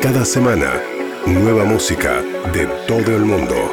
Cada semana, nueva música de todo el mundo.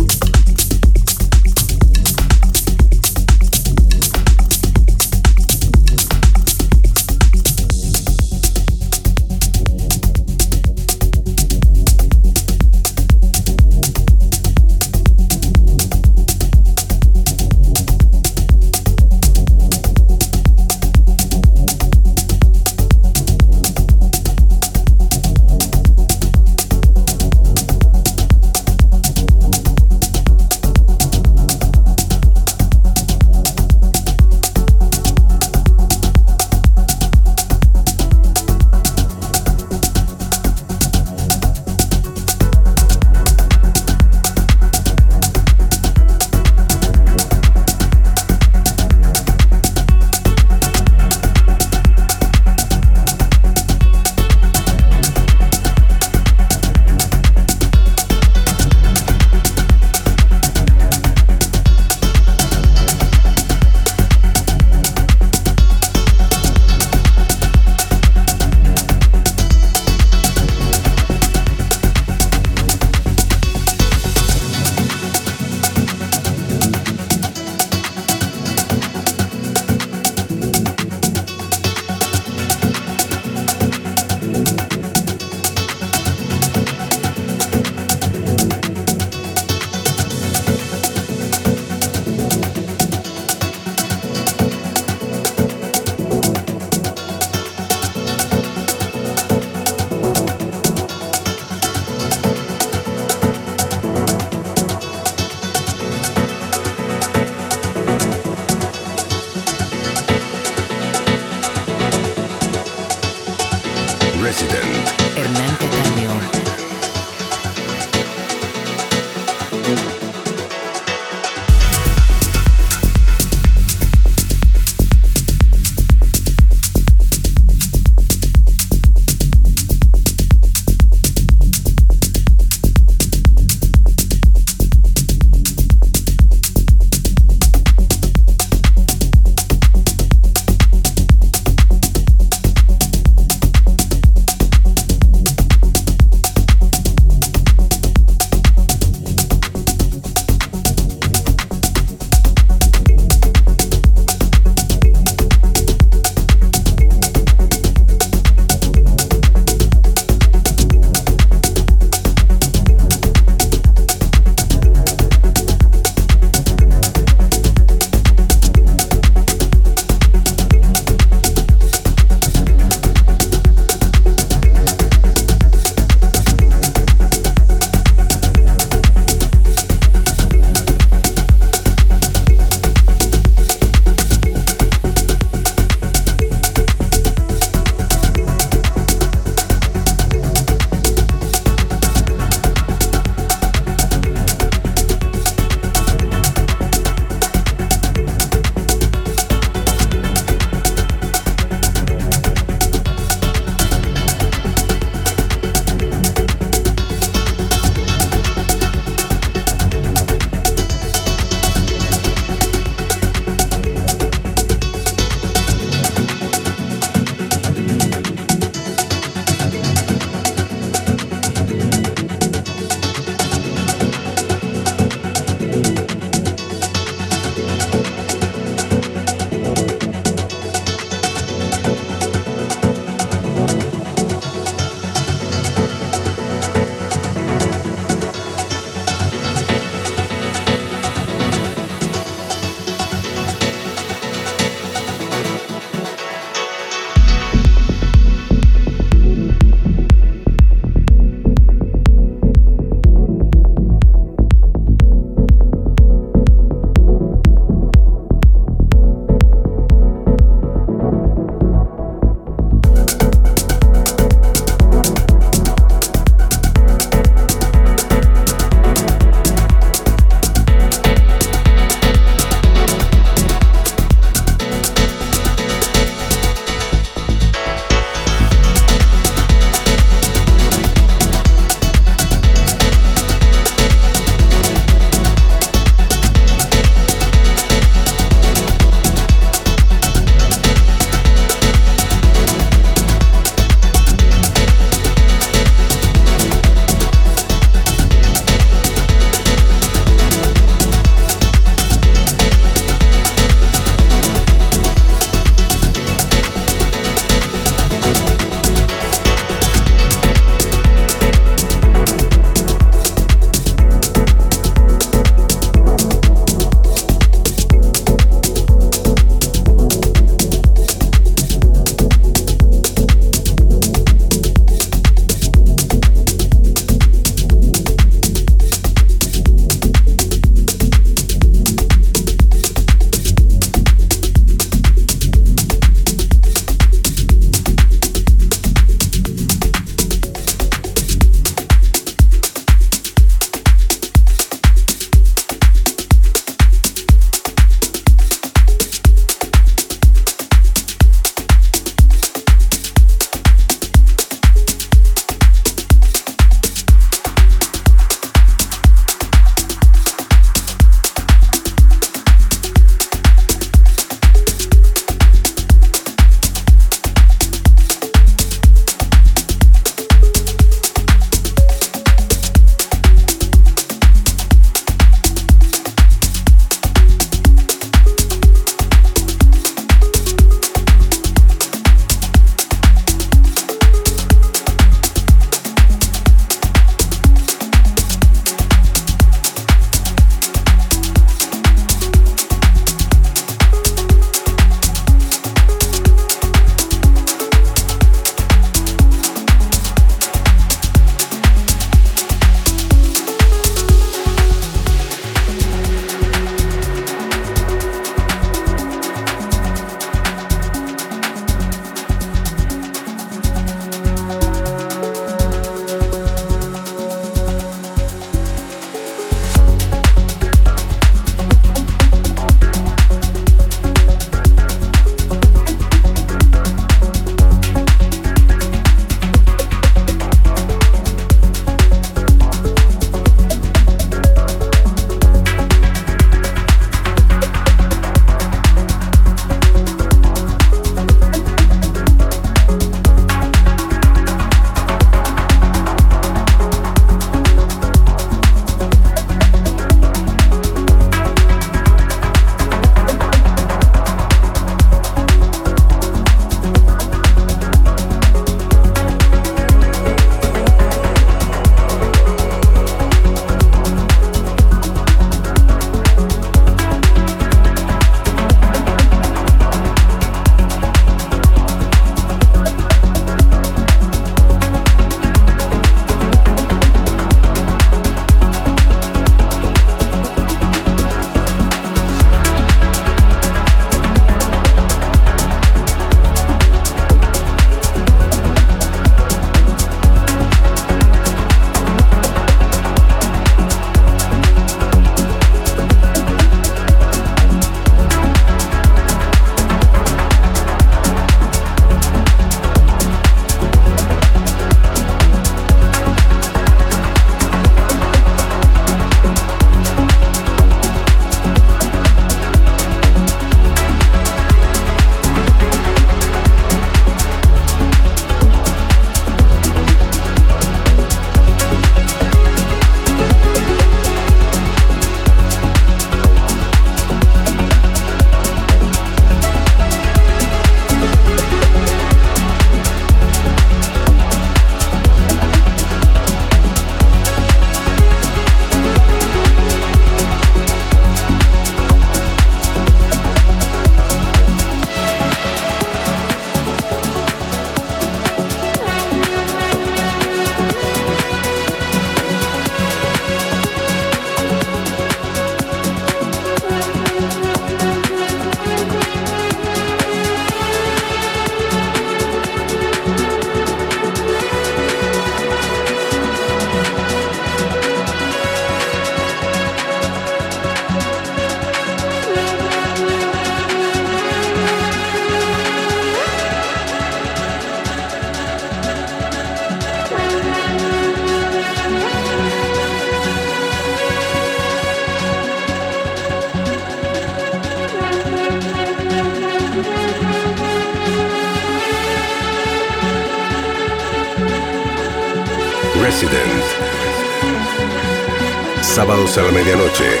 Sábados a la medianoche.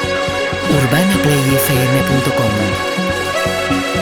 UrbanaPlayFM.com